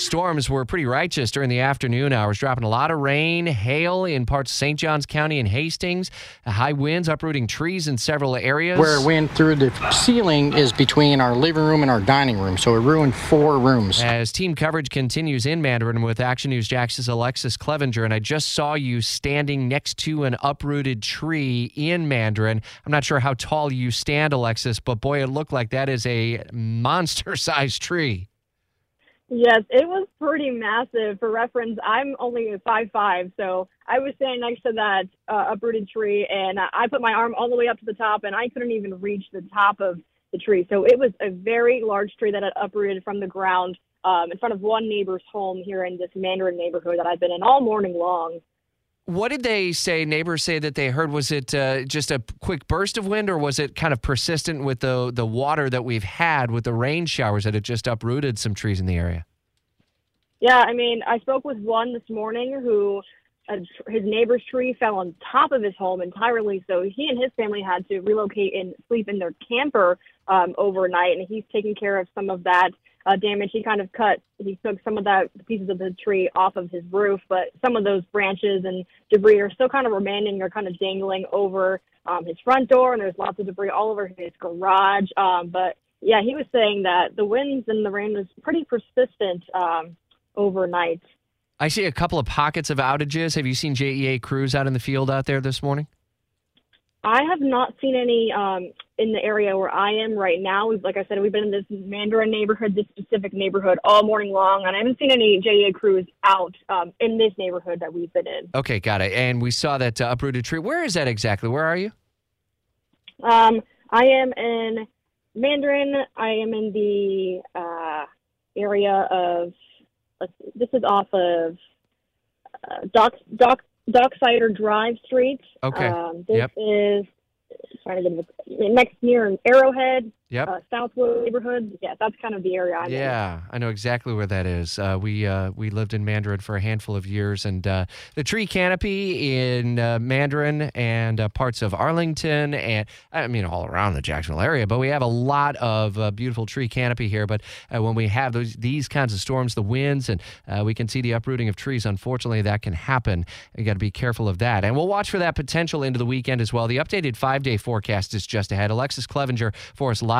Storms were pretty righteous during the afternoon hours, dropping a lot of rain, hail in parts of St. Johns County and Hastings, uh, high winds uprooting trees in several areas. Where it went through the ceiling is between our living room and our dining room, so it ruined four rooms. As team coverage continues in Mandarin with Action News Jax's Alexus Cleavenger, and I just saw you standing next to an uprooted tree in Mandarin. I'm not sure how tall you stand, Alexus, but boy, it looked like that is a monster sized tree. Yes, it was pretty massive. For reference, I'm only five five, so I was standing next to that uh, uprooted tree, and I put my arm all the way up to the top, and I couldn't even reach the top of the tree. So it was a very large tree that had uprooted from the ground um, in front of one neighbor's home here in this Mandarin neighborhood that I've been in all morning long. What did they say? Neighbors say that they heard. Was it uh, just a quick burst of wind, or was it kind of persistent with the the water that we've had with the rain showers that had just uprooted some trees in the area? Yeah, I mean, I spoke with one this morning who uh, his neighbor's tree fell on top of his home entirely, so he and his family had to relocate and sleep in their camper um, overnight, and he's taking care of some of that uh, damage. He kind of cut, he took some of that pieces of the tree off of his roof, but some of those branches and debris are still kind of remaining, or kind of dangling over um, his front door, and there's lots of debris all over his garage. Um, but yeah, he was saying that the winds and the rain was pretty persistent um, overnight. I see a couple of pockets of outages. Have you seen JEA crews out in the field out there this morning? I have not seen any um, in the area where I am right now. We've, like I said, we've been in this Mandarin neighborhood, this specific neighborhood, all morning long, and I haven't seen any JEA crews out um, in this neighborhood that we've been in. Okay, got it. And we saw that uh, uprooted tree. Where is that exactly? Where are you? Um, I am in Mandarin. I am in the uh, area of. Let's this is off of uh, Dock Dock Docksider Drive Street. Okay. Um, this Yep. is trying to get next near Arrowhead, Yep. uh, Southwood neighborhood. Yeah, that's kind of the area I'm in. Yeah, I know exactly where that is. Uh, we uh, we lived in Mandarin for a handful of years, and uh, the tree canopy in uh, Mandarin and uh, parts of Arlington, and I mean all around the Jacksonville area. But we have a lot of uh, beautiful tree canopy here. But uh, when we have those these kinds of storms, the winds, and uh, we can see the uprooting of trees. Unfortunately, that can happen. You got to be careful of that, and we'll watch for that potential into the weekend as well. The updated five day forecast is just ahead. Alexus Cleavenger for us live